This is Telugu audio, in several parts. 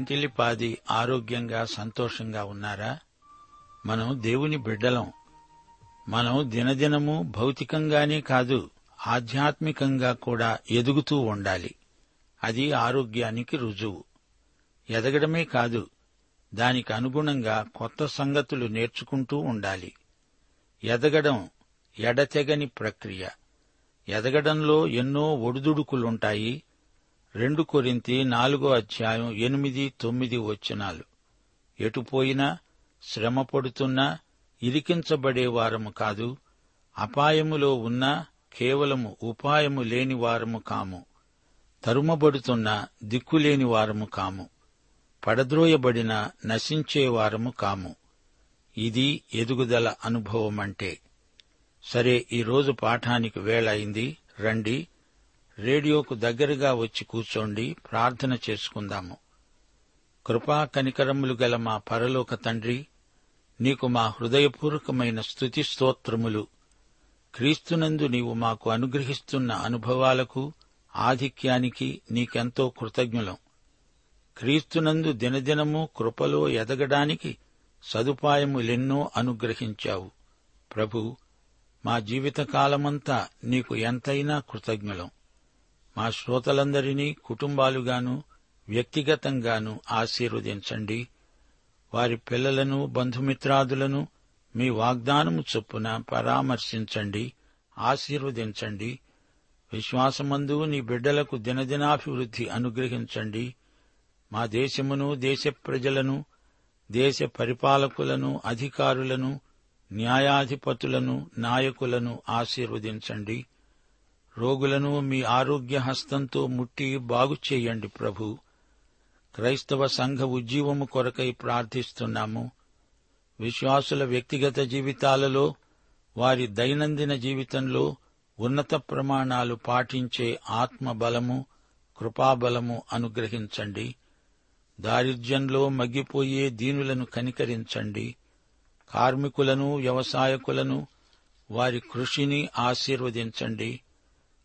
ఇంటిలిపాది ఆరోగ్యంగా సంతోషంగా ఉన్నారా? మనం దేవుని బిడ్డలం. మనం దినదినము భౌతికంగానే కాదు ఆధ్యాత్మికంగా కూడా ఎదుగుతూ ఉండాలి. అది ఆరోగ్యానికి రుజువు. ఎదగడమే కాదు దానికి అనుగుణంగా కొత్త సంగతులు నేర్చుకుంటూ ఉండాలి. ఎదగడం ఎడతెగని ప్రక్రియ. ఎదగడంలో ఎన్నో ఒడిదుడుకులుంటాయి రెండు కొరింతి నాలుగో అధ్యాయం ఎనిమిది తొమ్మిది వచనాలు. ఎటుపోయినా శ్రమ పడుతున్నా ఇరికించబడే వారము కాదు. అపాయములో ఉన్నా కేవలము ఉపాయము లేని వారము కాము. తరుమబడుతున్నా దిక్కులేని వారము కాము. పడద్రోయబడిన నశించేవారము కాము. ఇది ఎదుగుదల అనుభవమంటే. సరే ఈరోజు పాఠానికి వేళ అయింది. రండి రేడియోకు దగ్గరగా వచ్చి కూర్చోండి ప్రార్థన చేసుకుందాము. కృపా కనికరములు గల మా పరలోక తండ్రి నీకు మా హృదయపూర్వకమైన స్తుతి స్తోత్రములు. క్రీస్తునందు నీవు మాకు అనుగ్రహిస్తున్న అనుభవాలకు ఆధిక్యానికి నీకెంతో కృతజ్ఞులం. క్రీస్తునందు దినదినము కృపలో ఎదగడానికి సదుపాయములెన్నో అనుగ్రహించావు. ప్రభు మా జీవితకాలమంతా నీకు ఎంతైనా కృతజ్ఞులం. మా శ్రోతలందరినీ కుటుంబాలుగాను వ్యక్తిగతంగాను ఆశీర్వదించండి. వారి పిల్లలను బంధుమిత్రాదులను మీ వాగ్దానము చొప్పున పరామర్శించండి ఆశీర్వదించండి. విశ్వాసమందు నీ బిడ్డలకు దినదినాభివృద్ధి అనుగ్రహించండి. మా దేశమును దేశ ప్రజలను దేశ పరిపాలకులను అధికారులను న్యాయాధిపతులను నాయకులను ఆశీర్వదించండి. రోగులను మీ ఆరోగ్య హస్తంతో ముట్టి బాగు చేయండి ప్రభు. క్రైస్తవ సంఘ ఉజ్జీవము కొరకై ప్రార్థిస్తున్నాము. విశ్వాసుల వ్యక్తిగత జీవితాలలో వారి దైనందిన జీవితంలో ఉన్నత ప్రమాణాలు పాటించే ఆత్మబలము కృపాబలము అనుగ్రహించండి. దారిద్ర్యంలో మగ్గిపోయే దీనులను కనికరించండి. కార్మికులను వ్యవసాయకులను వారి కృషిని ఆశీర్వదించండి.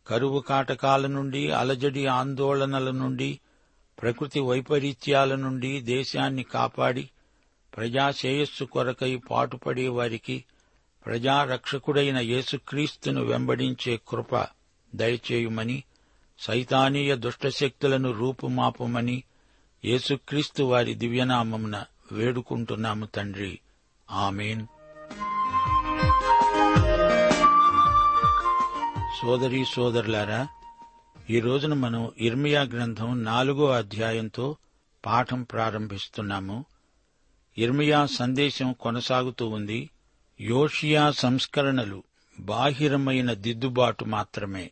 కరువు కాటకాల నుండి అలజడి ఆందోళనల నుండి ప్రకృతి వైపరీత్యాల నుండి దేశాన్ని కాపాడి ప్రజాశ్రేయస్సు కొరకై పాటుపడే వారికి ప్రజారక్షకుడైన యేసుక్రీస్తును వెంబడించే కృప దయచేయుమని సైతానీయ దుష్టశక్తులను రూపుమాపమని యేసుక్రీస్తు వారి దివ్యనామమున వేడుకుంటున్నాము తండ్రి. ఆమెన్. సోదరీ సోదరులారా ఈ రోజున మనం ఇర్మియా గ్రంథం నాలుగో అధ్యాయంతో పాఠం ప్రారంభిస్తున్నాము. ఇర్మియా సందేశం కొనసాగుతూ ఉంది యోషియా సంస్కరణలు బాహిరమైన దిద్దుబాటు మాత్రమే.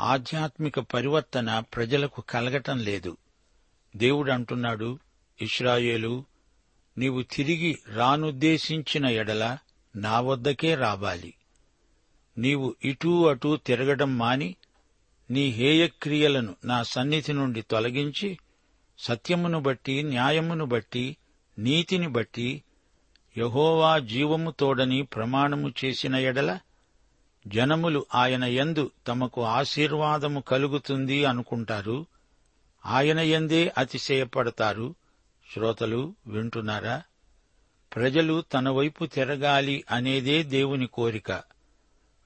ఆధ్యాత్మిక పరివర్తన ప్రజలకు కలగటం లేదు. దేవుడు అంటున్నాడు ఇస్రాయేలు నీవు తిరిగి రానుద్దేశించిన ఎడల నా వద్దకే రావాలి. నీవు ఇటూ అటూ తిరగడం మాని నీ హేయక్రియలను నా సన్నిధి నుండి తొలగించి సత్యమును బట్టి న్యాయమును బట్టి నీతిని బట్టి యహోవా జీవము తోడని ప్రమాణము చేసిన ఎడల జనములు ఆయన యందు తమకు ఆశీర్వాదము కలుగుతుంది అనుకుంటారు. ఆయన ఎందే అతిశయపడతారు. శ్రోతలు వింటున్నారా? ప్రజలు తన వైపు తిరగాలి అనేదే దేవుని కోరిక.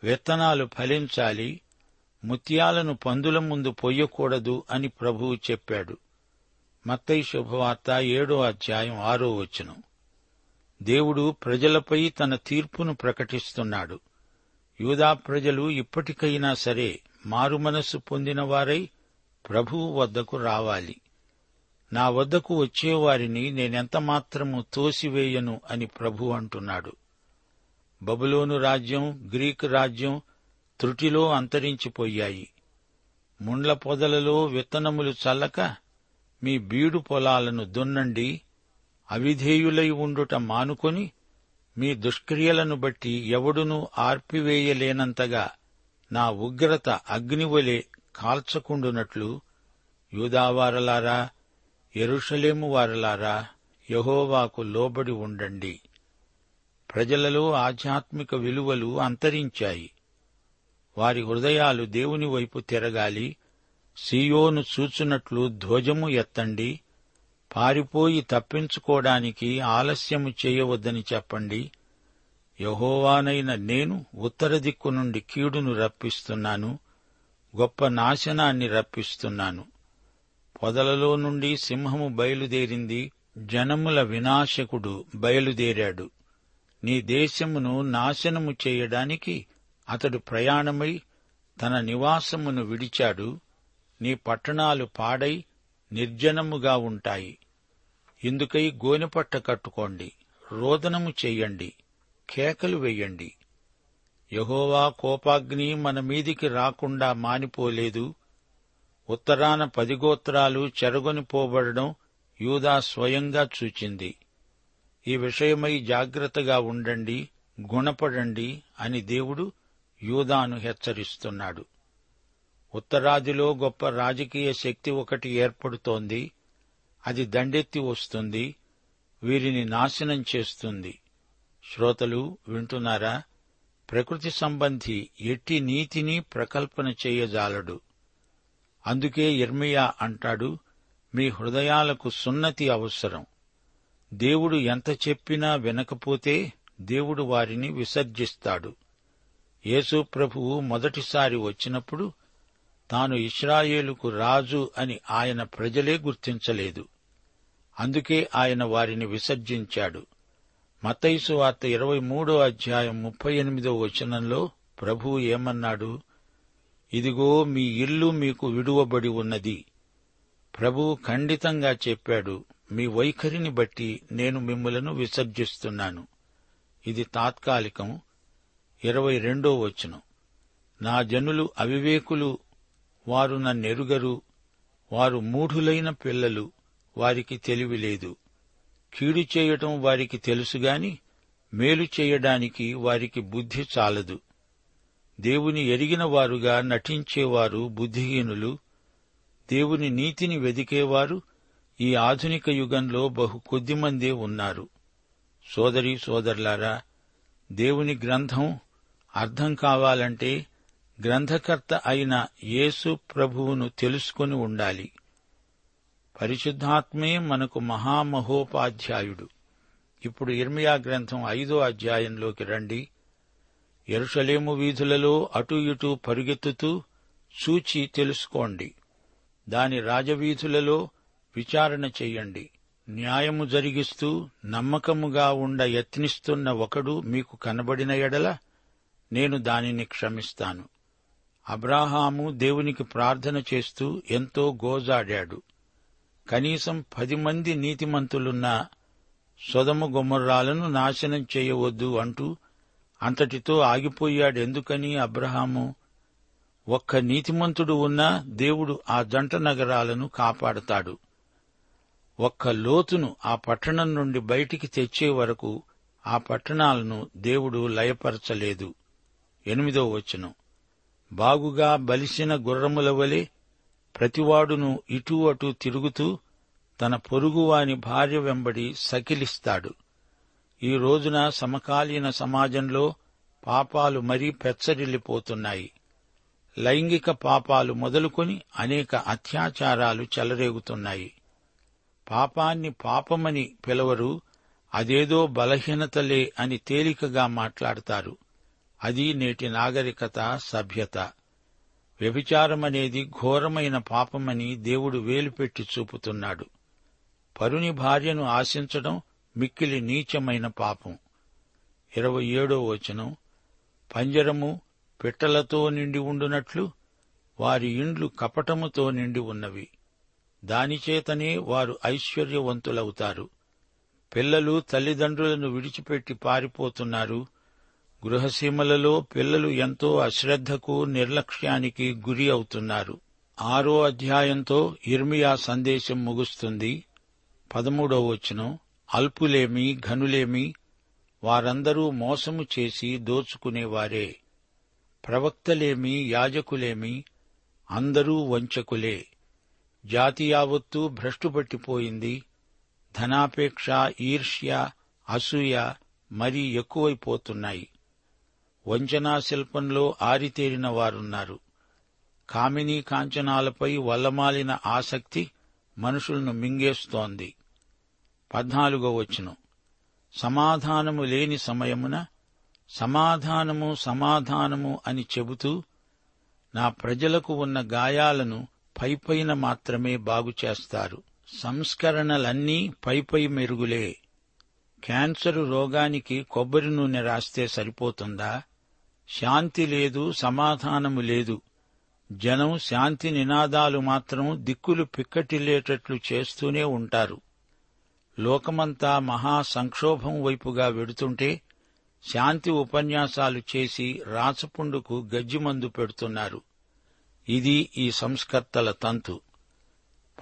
విత్తనాలు ఫలించాలి ముత్యాలను పందుల ముందు పొయ్యకూడదు అని ప్రభువు చెప్పాడు. మత్తయి శుభవార్త ఏడో అధ్యాయం ఆరో వచనం. దేవుడు ప్రజలపై తన తీర్పును ప్రకటిస్తున్నాడు. యూదా ప్రజలు ఇప్పటికైనా సరే మారుమనస్సు పొందినవారై ప్రభువు వద్దకు రావాలి. నా వద్దకు వచ్చేవారిని నేనెంత మాత్రము తోసివేయను అని ప్రభు అంటున్నాడు. బబులోను రాజ్యం గ్రీకు రాజ్యం త్రుటిలో అంతరించిపోయాయి. ముండ్ల పొదలలో విత్తనములు చల్లక మీ బీడు పొలాలను దున్నండి అవిధేయులై ఉండుట మానుకొని మీ దుష్క్రియలను బట్టి ఎవడునూ ఆర్పివేయలేనంతగా నా ఉగ్రత అగ్నివలే కాల్చకుండునట్లు యూదావారలారా ఎరుషలేము వారలారా యహోవాకు లోబడి ఉండండి. ప్రజలలో ఆధ్యాత్మిక విలువలు అంతరించాయి. వారి హృదయాలు దేవుని వైపు తిరగాలి. సీయోను చూచునట్లు ధ్వజము ఎత్తండి. పారిపోయి తప్పించుకోవడానికి ఆలస్యము చేయవద్దని చెప్పండి. యహోవానైన నేను ఉత్తర దిక్కు నుండి కీడును రప్పిస్తున్నాను. గొప్ప నాశనాన్ని రప్పిస్తున్నాను. పొదలలో నుండి సింహము బయలుదేరింది. జనముల వినాశకుడు బయలుదేరాడు. నీ దేశమును నాశనము చేయడానికి అతడు ప్రయాణమై తన నివాసమును విడిచాడు. నీ పట్టణాలు పాడై నిర్జనముగా ఉంటాయి. ఇందుకై గోనెపట్ట కట్టుకోండి. రోదనము చెయ్యండి కేకలు వెయ్యండి యహోవా కోపాగ్ని మన మీదికి రాకుండా మానిపోలేదు. ఉత్తరాన పది గోత్రాలు చెరగొనిపోబడడం యూదా స్వయంగా చూచింది. ఈ విషయమై జాగ్రత్తగా ఉండండి గుణపడండి అని దేవుడు యూదాను హెచ్చరిస్తున్నాడు. ఉత్తరాదిలో గొప్ప రాజకీయ శక్తి ఒకటి ఏర్పడుతోంది. అది దండెత్తి వస్తుంది. వీరిని నాశనం చేస్తుంది. శ్రోతలు వింటున్నారా? ప్రకృతి సంబంధి ఎట్టి నీతిని ప్రకల్పన చేయజాలడు. అందుకే ఇర్మియా అంటాడు మీ హృదయాలకు సున్నతి అవసరం. దేవుడు ఎంత చెప్పినా వినకపోతే దేవుడు వారిని విసర్జిస్తాడు. యేసు ప్రభువు మొదటిసారి వచ్చినప్పుడు తాను ఇస్రాయేలుకు రాజు అని ఆయన ప్రజలే గుర్తించలేదు. అందుకే ఆయన వారిని విసర్జించాడు. మతైసు వార్త ఇరవై మూడో అధ్యాయం ముప్పై ఎనిమిదో వచనంలో ప్రభువు ఏమన్నాడు? ఇదిగో మీ ఇల్లు మీకు విడువబడి ఉన్నది. ప్రభువు ఖండితంగా చెప్పాడు మీ వైఖరిని బట్టి నేను మిమ్మలను విసర్జిస్తున్నాను. ఇది తాత్కాలికం ఇరవై రెండో వచనం. నా జనులు అవివేకులు వారు నన్నెరుగరు. వారు మూఢులైన పిల్లలు వారికి తెలివి లేదు కీడు చేయటం వారికి తెలుసుగాని మేలు చేయడానికి వారికి బుద్ధి చాలదు. దేవుని ఎరిగిన వారుగా నటించేవారు బుద్ధిహీనులు. దేవుని నీతిని వెదికేవారు ఈ ఆధునిక యుగంలో బహు కొద్దిమందే ఉన్నారు. సోదరి సోదరులారా దేవుని గ్రంథం అర్థం కావాలంటే గ్రంథకర్త అయిన యేసు ప్రభువును తెలుసుకొని ఉండాలి. పరిశుద్ధాత్మే మనకు మహామహోపాధ్యాయుడు. ఇప్పుడు ఇర్మియా గ్రంథం ఐదో అధ్యాయంలోకి రండి. ఎరుషలేము వీధులలో అటు ఇటు పరుగెత్తుతూ చూచి తెలుసుకోండి. దాని రాజవీధులలో విచారణ చెయ్యండి న్యాయము జరిగిస్తూ నమ్మకముగా ఉండ యత్నిస్తున్న ఒకడు మీకు కనబడిన ఎడల నేను దానిని క్షమిస్తాను. అబ్రాహాము దేవునికి ప్రార్థన చేస్తూ ఎంతో గోజాడాడు. కనీసం పది మంది నీతిమంతులున్న సొదము గుమ్మర్రాలను నాశనం చేయవద్దు అంటూ అంతటితో ఆగిపోయాడెందుకని అబ్రహాము? ఒక్క నీతిమంతుడు ఉన్నా దేవుడు ఆ జంట నగరాలను కాపాడతాడు. ఒక్క లోతును ఆ పట్టణం నుండి బయటికి తెచ్చే వరకు ఆ పట్టణాలను దేవుడు లయపరచలేదు. ఎనిమిదో వచనం. బాగుగా బలిసిన గుర్రముల వలె ప్రతివాడును ఇటూ అటూ తిరుగుతూ తన పొరుగువాని భార్య వెంబడి సకిలిస్తాడు. ఈ రోజున సమకాలీన సమాజంలో పాపాలు మరీ పెచ్చరిల్లిపోతున్నాయి. లైంగిక పాపాలు మొదలుకొని అనేక అత్యాచారాలు చెలరేగుతున్నాయి. పాపాన్ని పాపమని పిలవరు అదేదో బలహీనతలే అని తేలికగా మాట్లాడతారు. అది నేటి నాగరికత సభ్యత. వ్యభిచారమనేది ఘోరమైన పాపమని దేవుడు వేలుపెట్టి చూపుతున్నాడు. పరుని భార్యను ఆశించడం మిక్కిలి నీచమైన పాపం. ఇరవై ఏడో వచనం. పంజరము పిట్టలతో నిండి ఉండునట్లు వారి ఇండ్లు కపటముతో నిండి ఉన్నవి. దానిచేతనే వారు ఐశ్వర్యవంతులవుతారు. పిల్లలు తల్లిదండ్రులను విడిచిపెట్టి పారిపోతున్నారు. గృహసీమలలో పిల్లలు ఎంతో అశ్రద్ధకు నిర్లక్ష్యానికి గురి అవుతున్నారు. ఆరో అధ్యాయంతో ఇర్మియా సందేశం ముగుస్తుంది. పదమూడవ వచనం అల్పులేమి ఘనులేమి వారందరూ మోసము చేసి దోచుకునేవారే. ప్రవక్తలేమి యాజకులేమి అందరూ వంచకులే. జాతి యావత్తూ భ్రష్టుపట్టిపోయింది. ధనాపేక్ష ఈర్ష్య అసూయ మరీ ఎక్కువైపోతున్నాయి. వంచనా శిల్పంలో ఆరితేరిన వారున్నారు. కామినీ కాంచనాలపై వల్లమాలిన ఆసక్తి మనుషులను మింగేస్తోంది. పద్నాలుగో వచనం. సమాధానము లేని సమయమున సమాధానము సమాధానము అని చెబుతూ నా ప్రజలకు ఉన్న గాయాలను పైపైన మాత్రమే బాగుచేస్తారు సంస్కరణలన్నీ పైపై మెరుగులే. క్యాన్సరు రోగానికి కొబ్బరి నూనె రాస్తే సరిపోతుందా? శాంతి లేదు సమాధానము లేదు. జనం శాంతి నినాదాలు మాత్రం దిక్కులు పిక్కటిల్లేటట్లు చేస్తూనే ఉంటారు. లోకమంతా మహా సంక్షోభం వైపుగా వెడుతుంటే శాంతి ఉపన్యాసాలు చేసి రాచపుండుకు గజ్జిమందు పెడుతున్నారు. ఇది ఈ సంస్కర్తల తంతు.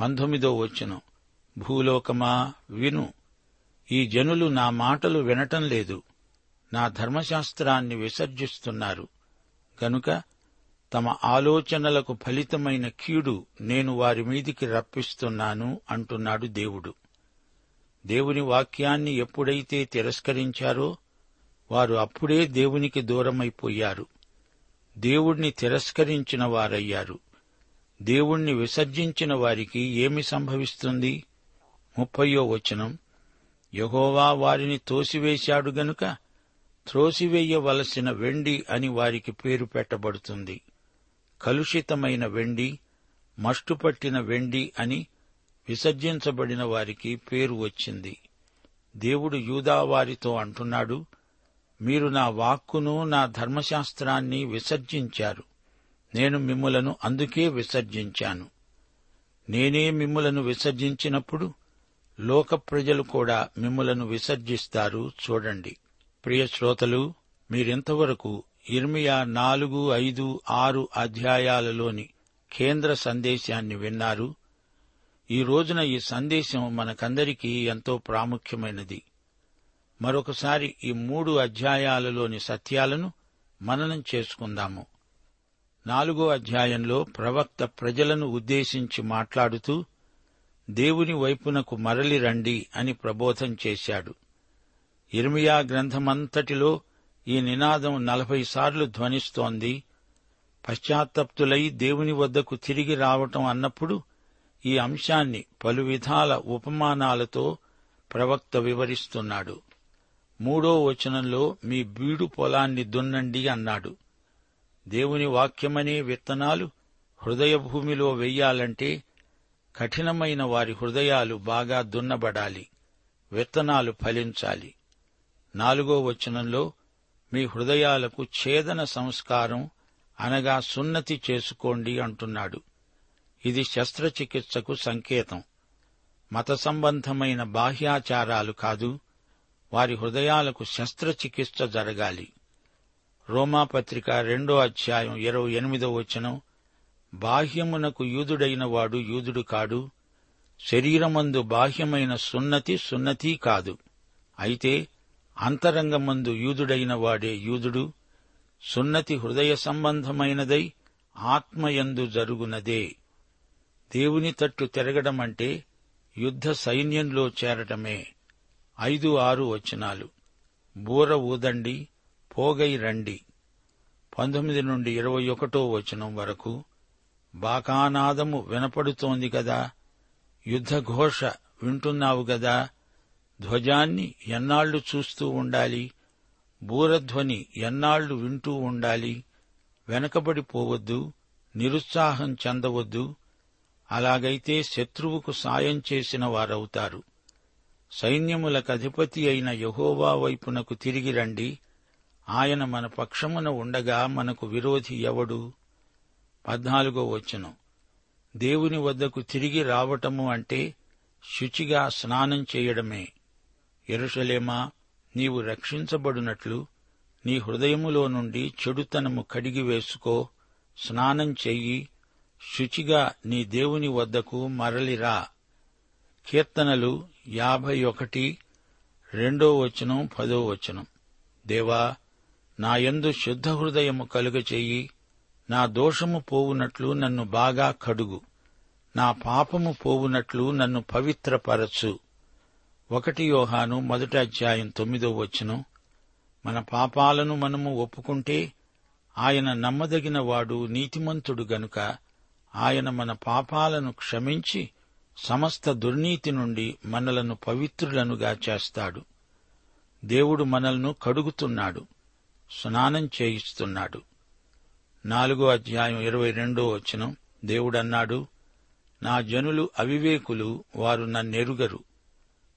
పంతొమ్మిదో వచనం. భూలోకమా విను. ఈ జనులు నా మాటలు వినటం లేదు. నా ధర్మశాస్త్రాన్ని విసర్జిస్తున్నారు. గనుక తమ ఆలోచనలకు ఫలితమైన కీడు నేను వారి మీదికి రప్పిస్తున్నాను అంటున్నాడు దేవుడు. దేవుని వాక్యాన్ని ఎప్పుడైతే తిరస్కరించారో వారు అప్పుడే దేవునికి దూరమైపోయారు. దేవుణ్ణి తిరస్కరించిన వారయ్యారు. దేవుణ్ణి విసర్జించిన వారికి ఏమి సంభవిస్తుంది? ముప్పయో వచనం. యహోవా వారిని తోసివేశాడు గనుక త్రోసివేయవలసిన వెండి అని వారికి పేరు పెట్టబడుతుంది. కలుషితమైన వెండి మష్టుపట్టిన వెండి అని విసర్జించబడిన వారికి పేరు వచ్చింది. దేవుడు యూదావారితో అంటున్నాడు మీరు నా వాక్కును నా ధర్మశాస్త్రాన్ని విసర్జించారు. నేను మిమ్ములను అందుకే విసర్జించాను. నేనే మిమ్ములను విసర్జించినప్పుడు లోక ప్రజలు కూడా మిమ్ములను విసర్జిస్తారు చూడండి. ప్రియ శ్రోతలు మీరింతవరకు ఇర్మియా నాలుగు ఐదు ఆరు అధ్యాయాలలోని కేంద్ర సందేశాన్ని విన్నారు. ఈ రోజున ఈ సందేశం మనకందరికీ ఎంతో ప్రాముఖ్యమైనది. మరొకసారి ఈ మూడు అధ్యాయాలలోని సత్యాలను మననం చేసుకుందాము. నాలుగో అధ్యాయంలో ప్రవక్త ప్రజలను ఉద్దేశించి మాట్లాడుతూ దేవుని వైపునకు మరలి రండి అని ప్రబోధం చేశాడు. ఇర్మియా గ్రంథమంతటిలో ఈ నినాదం నలభై సార్లు ధ్వనిస్తోంది. పశ్చాత్తప్తులై దేవుని వద్దకు తిరిగి రావటం అన్నప్పుడు ఈ అంశాన్ని పలు విధాల ఉపమానాలతో ప్రవక్త వివరిస్తున్నాడు. మూడో వచనంలో మీ బీడు పొలాన్ని దున్నండి అన్నాడు. దేవుని వాక్యమనే విత్తనాలు హృదయ భూమిలో వెయ్యాలంటే కఠినమైన వారి హృదయాలు బాగా దున్నబడాలి. విత్తనాలు ఫలించాలి. నాలుగో వచనంలో మీ హృదయాలకు ఛేదన సంస్కారం అనగా సున్నతి చేసుకోండి అంటున్నాడు. ఇది శస్త్రచికిత్సకు సంకేతం. మత సంబంధమైన బాహ్యాచారాలు కాదు వారి హృదయాలకు శస్త్రచికిత్స జరగాలి. రోమాపత్రిక రెండో అధ్యాయం ఇరవై ఎనిమిదో వచనం బాహ్యమునకు యూదుడైన వాడు యూదుడు కాడు శరీరమందు బాహ్యమైన సున్నతి సున్నతి కాదు. అయితే అంతరంగమందు యూదుడైన వాడే యూదుడు సున్నతి హృదయ సంబంధమైనదై ఆత్మయందు జరుగునదే. దేవుని తట్టు తిరగడమంటే యుద్ధ సైన్యంలో చేరటమే. ఐదు ఆరు వచనాలు. బూర ఊదండి పోగై రండి. పంతొమ్మిది నుండి ఇరవై ఒకటో వచనం వరకు బాకానాదము వినపడుతోంది కదా యుద్ధఘోష వింటున్నావు గదా ధ్వజాన్ని ఎన్నాళ్ళు చూస్తూ ఉండాలి బూరధ్వని ఎన్నాళ్ళు వింటూ ఉండాలి వెనకబడిపోవద్దు నిరుత్సాహం చెందవద్దు అలాగైతే శత్రువుకు సాయం చేసిన వారవుతారు. సైన్యములకధిపతి అయిన యహోవా వైపునకు తిరిగి రండి. ఆయన మన పక్షమున ఉండగా మనకు విరోధి ఎవడు? పద్నాలుగో వచ్చును దేవుని వద్దకు తిరిగి రావటము అంటే శుచిగా స్నానం చేయడమే. ఎరుషలేమా నీవు రక్షించబడినట్లు నీ హృదయములో నుండి చెడుతనము కడిగి వేసుకో స్నానం చెయ్యి శుచిగా నీ దేవుని వద్దకు మరలిరా. కీర్తనలు యాభై ఒకటి రెండో వచనం పదో వచనం. దేవా నా యందు శుద్ధ హృదయము కలుగచెయ్యి నా దోషము పోవునట్లు నన్ను బాగా కడుగు. నా పాపము పోవునట్లు నన్ను పవిత్రపరచు. ఒకటి యోహాను మొదటి అధ్యాయం తొమ్మిదో వచనం. మన పాపాలను మనము ఒప్పుకుంటే ఆయన నమ్మదగిన వాడు నీతిమంతుడు గనుక ఆయన మన పాపాలను క్షమించి సమస్త దుర్నీతి నుండి మనలను పవిత్రులనుగా చేస్తాడు. దేవుడు మనల్ను కడుగుతున్నాడు. స్నానం చేయిస్తున్నాడు. నాలుగో అధ్యాయం ఇరవై రెండో వచనం దేవుడన్నాడు నా జనులు అవివేకులు వారు నన్నెరుగరు.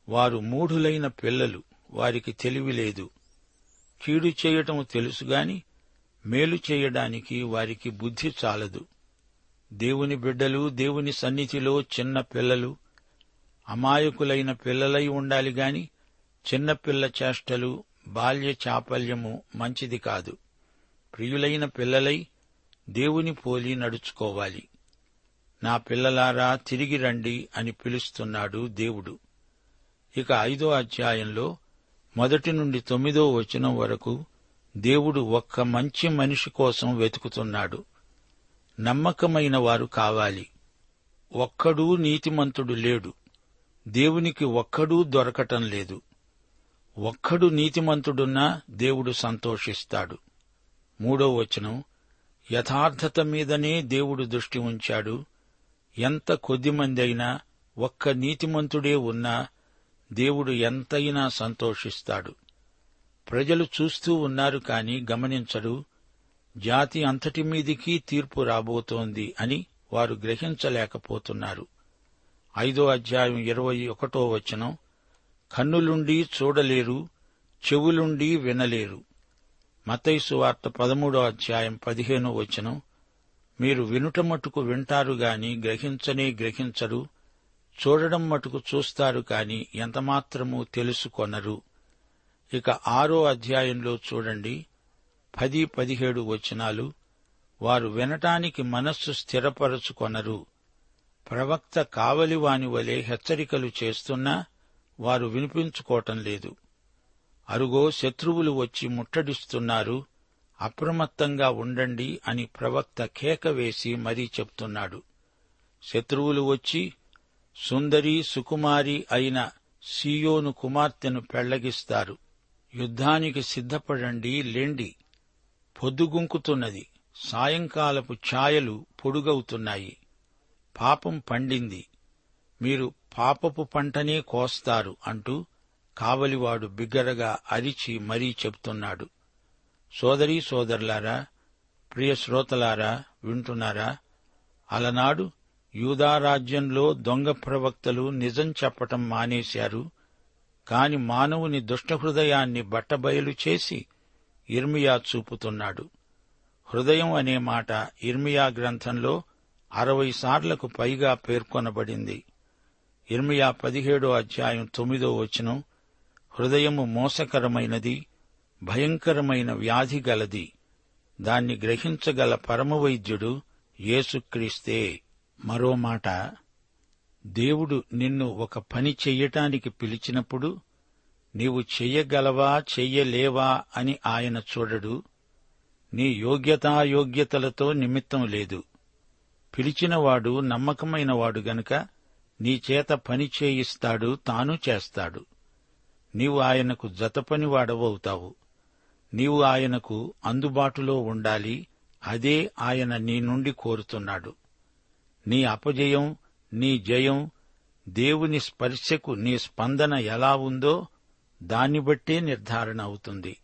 వారు మూఢులైన పిల్లలు వారికి తెలివి లేదు. కీడు చేయటము తెలుసుగాని మేలు చేయడానికి వారికి బుద్ధి చాలదు. దేవుని బిడ్డలు దేవుని సన్నిధిలో చిన్న పిల్లలు అమాయకులైన పిల్లలై ఉండాలి గాని చిన్నపిల్ల చేష్టలు బాల్య చాపల్యము మంచిది కాదు. ప్రియులైన పిల్లలై దేవుని పోలి నడుచుకోవాలి. నా పిల్లలారా తిరిగి రండి అని పిలుస్తున్నాడు దేవుడు. ఇక ఐదో అధ్యాయంలో మొదటి నుండి తొమ్మిదో వచనం వరకు దేవుడు ఒక్క మంచి మనిషి కోసం వెతుకుతున్నాడు. నమ్మకమైన వారు కావాలి. ఒక్కడూ నీతిమంతుడు లేడు. దేవునికి ఒక్కడూ దొరకటం లేదు. ఒక్కడు నీతిమంతుడున్నా దేవుడు సంతోషిస్తాడు. మూడో వచనం యథార్థత మీదనే దేవుడు దృష్టి ఉంచాడు. ఎంత కొద్దిమందైనా ఒక్క నీతిమంతుడే ఉన్నా దేవుడు ఎంతైనా సంతోషిస్తాడు. ప్రజలు చూస్తూ ఉన్నారు కాని గమనించరు జాతి అంతటి మీదికి తీర్పు రాబోతోంది అని వారు గ్రహించలేకపోతున్నారు. ఐదో అధ్యాయం ఇరవై ఒకటో వచనం కన్నులుండి చూడలేరు చెవులుండి వినలేరు. మతైసు వార్త పదమూడో అధ్యాయం పదిహేనో వచనం మీరు వినుట మటుకు వింటారు గాని గ్రహించనే గ్రహించరు చూడడం మటుకు చూస్తారు కాని ఎంతమాత్రమూ తెలుసుకొనరు. ఇక ఆరో అధ్యాయంలో చూడండి పది పదిహేడు వచనాలు వారు వినటానికి మనస్సు స్థిరపరచుకొనరు. ప్రవక్త కావలివాని వలె హెచ్చరికలు చేస్తున్నా వారు వినిపించుకోవటం లేదు. అరుగో శత్రువులు వచ్చి ముట్టడిస్తున్నారు అప్రమత్తంగా ఉండండి అని ప్రవక్త కేక వేసి మరీ చెప్తున్నాడు. శత్రువులు వచ్చి సుందరి సుకుమారి అయిన సియోను కుమార్తెను పెళ్ళగిస్తారు యుద్ధానికి సిద్ధపడండి లేండి. పొద్దుగుంకుతున్నది. సాయంకాలపు ఛాయలు పొడుగవుతున్నాయి. పాపం పండింది. మీరు పాపపు పంటనే కోస్తారు అంటూ కావలివాడు బిగ్గరగా అరిచి మరీ చెప్తున్నాడు సోదరీ సోదరులారా ప్రియ శ్రోతలారా వింటున్నారా? అలనాడు యూదారాజ్యంలో దొంగ ప్రవక్తలు నిజం చెప్పటం మానేశారు. కాని మానవుని దుష్టహృదయాన్ని బట్టబయలు చేసి ఇర్మియా చూపుతున్నాడు. హృదయం అనే మాట ఇర్మియా గ్రంథంలో అరవై సార్లకు పైగా పేర్కొనబడింది. ఇర్మియా పదిహేడో అధ్యాయం తొమ్మిదో వచనం హృదయము మోసకరమైనది భయంకరమైన వ్యాధి గలది. దాన్ని గ్రహించగల పరమవైద్యుడు యేసుక్రీస్తే. మరో మాట దేవుడు నిన్ను ఒక పని చెయ్యటానికి పిలిచినప్పుడు నీవు చెయ్యగలవా చెయ్యలేవా అని ఆయన చూడడు. నీ యోగ్యతాయోగ్యతలతో నిమిత్తం లేదు. పిలిచినవాడు నమ్మకమైనవాడు గనుక నీ చేత పని చేయిస్తాడు తాను చేస్తాడు. నీవు ఆయనకు జతపనివాడవవుతావు. నీవు ఆయనకు అందుబాటులో ఉండాలి అదే ఆయన నీ నుండి కోరుతున్నాడు. నీ అపజయం నీ జయం దేవుని స్పర్శకు నీ స్పందన ఎలా ఉందో దాన్ని బట్టే నిర్ధారణ అవుతుంది.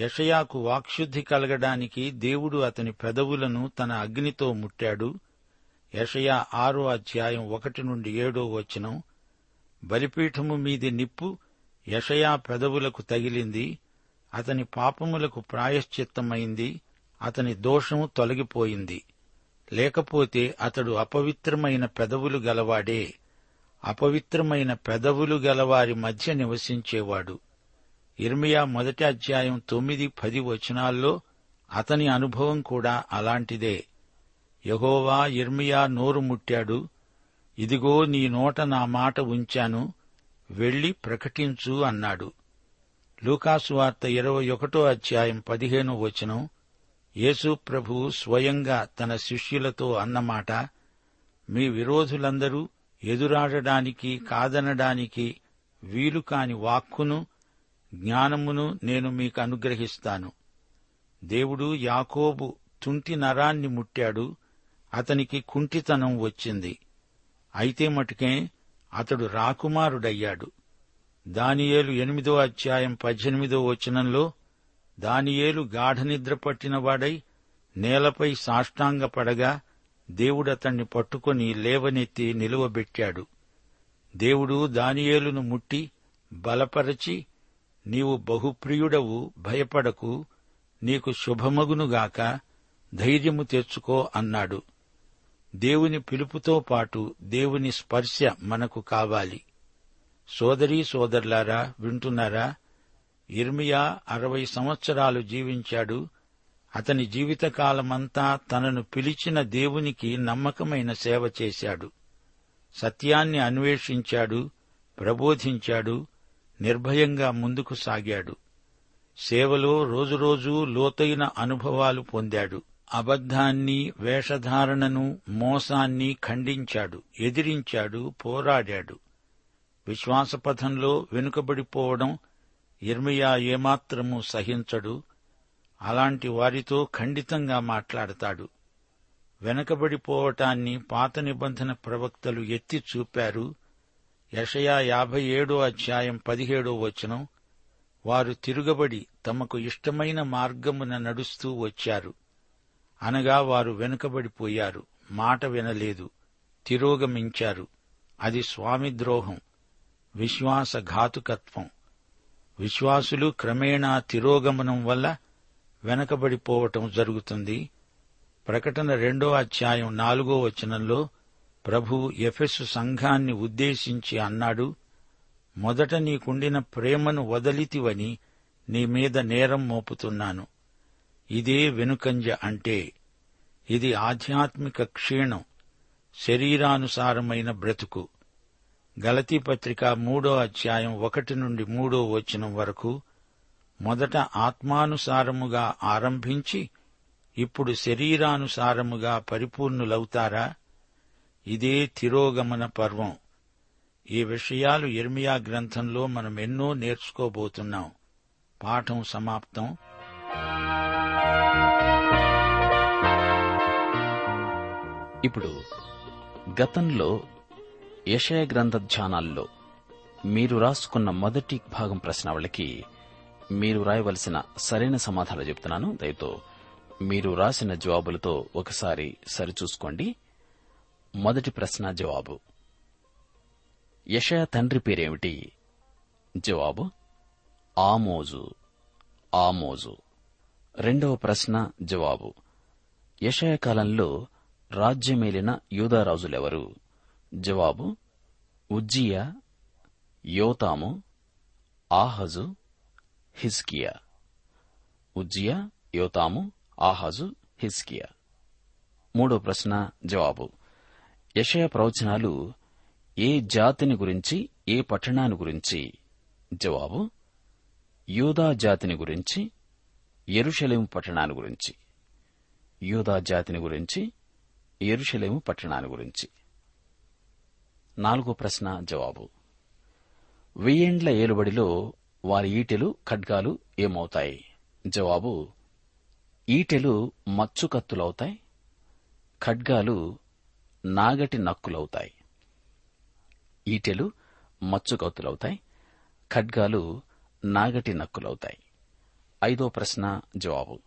యషయాకు వాక్శుద్ధి కలగడానికి దేవుడు అతని పెదవులను తన అగ్నితో ముట్టాడు. యషయా ఆరో అధ్యాయం ఒకటి నుండి ఏడో వచనం బలిపీఠము మీది నిప్పు యషయా పెదవులకు తగిలింది అతని పాపములకు ప్రాయశ్చిత్తమైంది అతని దోషము తొలగిపోయింది. లేకపోతే అతడు అపవిత్రమైన పెదవులు గలవాడే. అపవిత్రమైన పెదవులు గలవారి మధ్య నివసించేవాడు. ఇర్మియా మొదటి అధ్యాయం తొమ్మిది పది వచనాల్లో అతని అనుభవం కూడా అలాంటిదే. యహోవా ఇర్మియా నోరు ముట్టాడు. ఇదిగో నీ నోట నా మాట ఉంచాను. వెళ్ళి ప్రకటించు అన్నాడు. లూకాసు వార్త ఇరవై ఒకటో అధ్యాయం పదిహేను వచనం. యేసు ప్రభు స్వయంగా తన శిష్యులతో అన్నమాట మీ విరోధులందరూ ఎదురాడడానికి కాదనడానికి వీలు కాని వాక్కును జ్ఞానమును నేను మీకు అనుగ్రహిస్తాను. దేవుడు యాకోబు తుంటి నరాన్ని ముట్టాడు అతనికి కుంటితనం వచ్చింది. అయితే మటుకే అతడు రాకుమారుడయ్యాడు. దానియేలు ఎనిమిదో అధ్యాయం పద్దెనిమిదో వచనంలో దానియేలు గాఢనిద్ర పట్టినవాడై నేలపై సాష్టాంగపడగా దేవుడతణ్ణి పట్టుకుని లేవనెత్తి నిలువబెట్టాడు. దేవుడు దానియేలును ముట్టి బలపరచి నీవు బహుప్రియుడవు భయపడకు నీకు శుభమగునుగాక ధైర్యము తెచ్చుకో అన్నాడు. దేవుని పిలుపుతో పాటు దేవుని స్పర్శ మనకు కావాలి. సోదరీ సోదరులారా వింటున్నారా? ఇర్మియా అరవై సంవత్సరాలు జీవించాడు. అతని జీవితకాలమంతా తనను పిలిచిన దేవునికి నమ్మకమైన సేవ చేశాడు. సత్యాన్ని అన్వేషించాడు ప్రబోధించాడు నిర్భయంగా ముందుకు సాగాడు. సేవలో రోజురోజూ లోతైన అనుభవాలు పొందాడు. అబద్ధాన్ని వేషధారణను మోసాన్ని ఖండించాడు ఎదిరించాడు పోరాడాడు. విశ్వాసపథంలో వెనుకబడిపోవడం ఇర్మియా ఏమాత్రము సహించడు. అలాంటి వారితో ఖండితంగా మాట్లాడతాడు. వెనకబడిపోవటాన్ని పాత నిబంధన ప్రవక్తలు ఎత్తి చూపారు. యషయా యాభై ఏడో అధ్యాయం పదిహేడో వచనం. వారు తిరుగబడి తమకు ఇష్టమైన మార్గమున నడుస్తూ వచ్చారు. అనగా వారు వెనుకబడిపోయారు. మాట వినలేదు. తిరోగమించారు. అది స్వామిద్రోహం విశ్వాసఘాతుకత్వం విశ్వాసులు క్రమేణా తిరోగమనం వల్ల వెనకబడిపోవటం జరుగుతుంది. ప్రకటన రెండో అధ్యాయం నాలుగో వచనంలో ప్రభు ఎఫెసు సంఘాన్ని ఉద్దేశించి అన్నాడు మొదట నీకుండిన ప్రేమను వదలితివని నీ మీద నేరం మోపుతున్నాను. ఇదే వెనుకంజ అంటే ఇది ఆధ్యాత్మిక క్షీణం శరీరానుసారమైన బ్రతుకు. గలతీ పత్రిక మూడో అధ్యాయం ఒకటి నుండి మూడో వచనం వరకు మొదట ఆత్మానుసారముగా ఆరంభించి ఇప్పుడు శరీరానుసారముగా పరిపూర్ణులవుతారా? ఇదే తిరోగమన పర్వం. ఈ విషయాలు ఇర్మియా గ్రంథంలో మనం ఎన్నో నేర్చుకోబోతున్నాం. పాఠం సమాప్తం. ఇప్పుడు గతంలో యషయ గ్రంథ ధ్యానాల్లో మీరు రాసుకున్న మొదటి భాగం ప్రశ్నావళికి మీరు రాయవలసిన సరైన సమాధానాలు చెప్తున్నాను. దయతో మీరు రాసిన జవాబులతో ఒకసారి సరిచూసుకోండి. మొదటి ప్రశ్న జవాబు. యషయ తండ్రి పేరేమిటి? జవాబు ఆమోజు. ఆమోజు. రెండవ ప్రశ్న జవాబు. యషయ కాలంలో రాజ్యమేలిన యూదారాజులెవరు? జవాబు ఉజ్జియా యోతాము ఆహజు హిస్కియా ఉజ్జియా యోతాము ఆహాజు హిస్కియా మూడో ప్రశ్న జవాబు. యషయ ప్రవచనాలు ఏ జాతిని గురించి ఏ పట్టణాన్ని గురించి? జవాబు యూదా జాతిని గురించి ఎరుషలేము పట్టణాన్ని గురించి. యూదా జాతిని గురించి ఎరుషలేము పట్టణాన్ని గురించి. నాలుగో ప్రశ్న జవాబు. వెయ్యేండ్ల ఏలుబడిలో వారి ఈటెలు ఖడ్గాలు ఏమవుతాయి? జవాబు ఈటెలు మచ్చుకత్తులవుతాయి ఖడ్గాలు నాగటి నక్కులవుతాయి. ఈటెలు మచ్చుకత్తులవుతాయి ఖడ్గాలు నాగటి నక్కులవుతాయి. ఐదో ప్రశ్న జవాబు.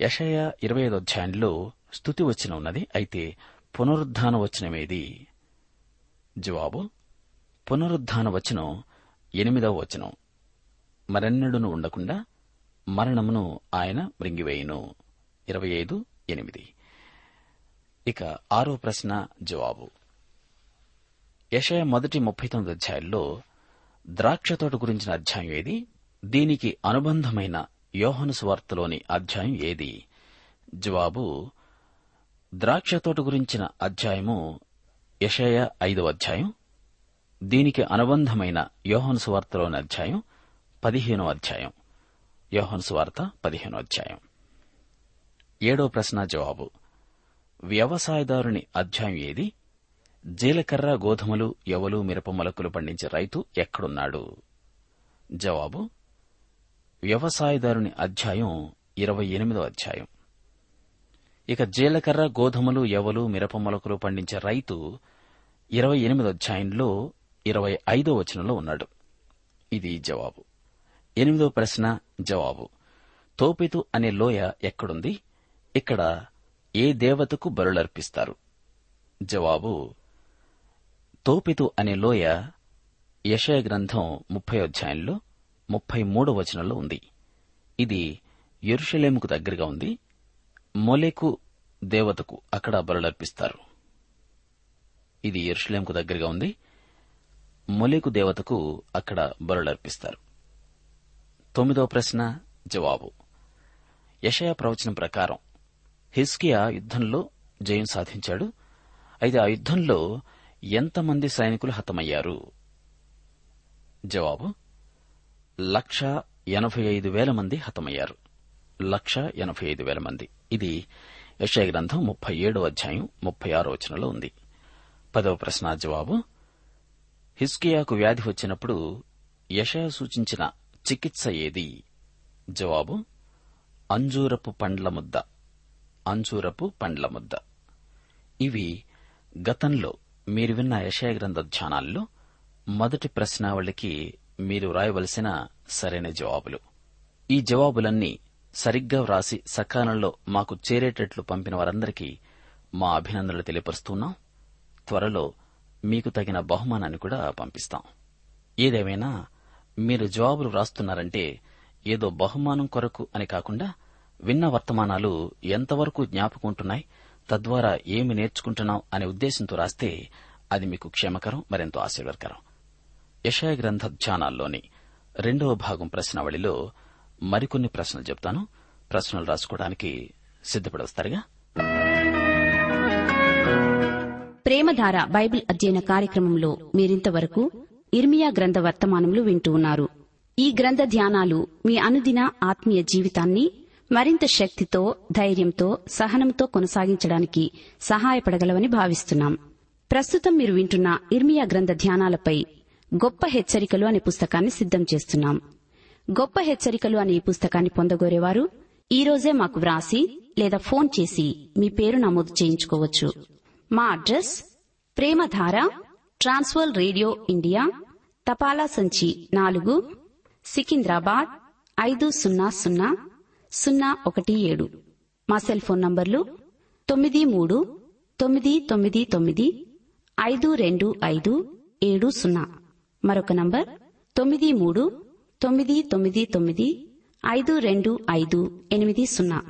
యషయ ఇరవై ఐదో అధ్యాయంలో స్థుతి వచ్చిన ఉన్నది అయితే పునరుద్ధాన వచనమేది జవాబు పునరుద్ధాన వచనం ఎనిమిదవ వచనం. మరెన్నడును ఉండకుండా మరణమును ఆయన మృంగివేయును. ఇరవై ఐదు ఎనిమిది. ఇక ఆరో ప్రశ్న జవాబు. యషయ మొదటి ముప్పై తొమ్మిది అధ్యాయంలో ద్రాక్ష తోట గురించిన అధ్యాయం ఏది? దీనికి అనుబంధమైన యోహను సువార్తలోని అధ్యాయం ఏది? జవాబు ద్రాక్ష తోట గురించిన అధ్యాయము యషయ ఐదవ అధ్యాయం దీనికి అనుబంధమైన యోహను సువార్తలోని అధ్యాయం పదిహేనో అధ్యాయం. యోహను సువార్త పదిహేనో అధ్యాయం. ఏడో ప్రశ్న జవాబు. వ్యవసాయదారుని అధ్యాయం ఏది? జీలకర్ర గోధుమలు ఎవలు మిరప మొలకలు పండించే రైతు ఎక్కడున్నాడు? జవాబు. వ్యవసాయదారుని అధ్యాయం ఇరవై ఎనిమిదో అధ్యాయం. ఇక జీలకర్ర గోధుమలు ఎవలు మిరప మొలకలు పండించే రైతు ఇరవై ఎనిమిదో అధ్యాయంలో ఇరవై ఐదో వచనంలో ఉన్నాడు. ఇది జవాబు. ఎనిమిదో ప్రశ్న జవాబు. తోపితు అనే లోయ ఎక్కడుంది? ఇక్కడ ఏ దేవతకు బరులర్పిస్తారు జవాబు తోపితు అనే లోయ యషయ గ్రంథం ముప్పై అధ్యాయంలో ముప్పై మూడో వచనంలో ఉంది. ఇది ఎరుషలేముకు దగ్గరగా ఉంది. మొలెకు దేవతకు అక్కడ బరులర్పిస్తారు ఇది యెరూషలేముకు దగ్గరగా ఉంది. మొలెకు దేవతకు అక్కడ బరులర్పిస్తారు తొమ్మిదో ప్రశ్న జవాబు. యషయ ప్రవచనం ప్రకారం హిస్కియా యుద్ధంలో జయం సాధించాడు. అయితే ఆ యుద్ధంలో ఎంతమంది సైనికులు హతమయ్యారు? జవాబు లక్ష ఎనభై ఐదు వేల మంది హతమయ్యారు. లక్ష ఎనభై ఐదు వేల మంది. ఇది యషయ గ్రంథం ముప్పై ఏడో అధ్యాయం ముప్పై ఆరో వచనంలో ఉంది. పదవ ప్రశ్న జవాబు హిస్కియాకు వ్యాధి వచ్చినప్పుడు యషయ సూచించిన చికిత్స ఏది జవాబు అంజూరపు పండ్ల ముద్ద. అంజూరపు పండ్ల ముద్ద. ఇవి గతంలో మీరు విన్న యశయ గ్రంథ ధ్యానాల్లో మొదటి ప్రశ్నావళికి మీరు వ్రాయవలసిన సరైన జవాబులు. ఈ జవాబులన్నీ సరిగ్గా వ్రాసి సకాలంలో మాకు చేరేటట్లు పంపిన వారందరికీ మా అభినందనలు తెలియపరుస్తున్నాం. త్వరలో మీకు తగిన బహుమానాన్ని కూడా పంపిస్తాం. ఏదేమైనా మీరు జవాబులు వ్రాస్తున్నారంటే ఏదో బహుమానం కొరకు అని కాకుండా విన్న వర్తమానాలు ఎంతవరకు జ్ఞాపకుంటున్నాయి తద్వారా ఏమి నేర్చుకుంటున్నాం అనే ఉద్దేశంతో రాస్తే అది మీకు క్షేమకరం మరెంతో ఆశీర్వదకరం. యశాయ గ్రంథ ధ్యానాల్లోని రెండవ భాగం ప్రశ్నావళిలో మరికొన్ని ప్రశ్నలు చెప్తాను. ప్రశ్నలు రాసుకోవడానికి సిద్దపడవస్తారుగా ప్రేమధార బైబిల్ అధ్యయన కార్యక్రమంలో మీరింతవరకు ఇర్మియా గ్రంథ వర్తమానములు వింటూ ఉన్నారు. ఈ గ్రంథ ధ్యానాలు మీ అనుదిన ఆత్మీయ జీవితాన్ని మరింత శక్తితో ధైర్యంతో సహనంతో కొనసాగించడానికి సహాయపడగలవని భావిస్తున్నాం. ప్రస్తుతం మీరు వింటున్న ఇర్మియా గ్రంథ ధ్యానాలపై గొప్ప హెచ్చరికలు అనే పుస్తకాన్ని సిద్దం చేస్తున్నాం. గొప్ప హెచ్చరికలు అనే ఈ పుస్తకాన్ని పొందగోరేవారు ఈరోజే మాకు వ్రాసి లేదా ఫోన్ చేసి మీ పేరు నమోదు చేయించుకోవచ్చు. మా address Premadhara Trans World radio India తపాలా సంచి నాలుగు సికింద్రాబాద్ ఐదు సున్నా సున్నా సున్నా ఒకటి ఏడు. మా సెల్ ఫోన్ నంబర్లు తొమ్మిది మూడు తొమ్మిది తొమ్మిది తొమ్మిది ఐదు రెండు ఐదు ఏడు సున్నా. మరొక నంబర్ తొమ్మిది మూడు తొమ్మిది తొమ్మిది తొమ్మిది ఐదు రెండు ఐదు ఎనిమిది సున్నా.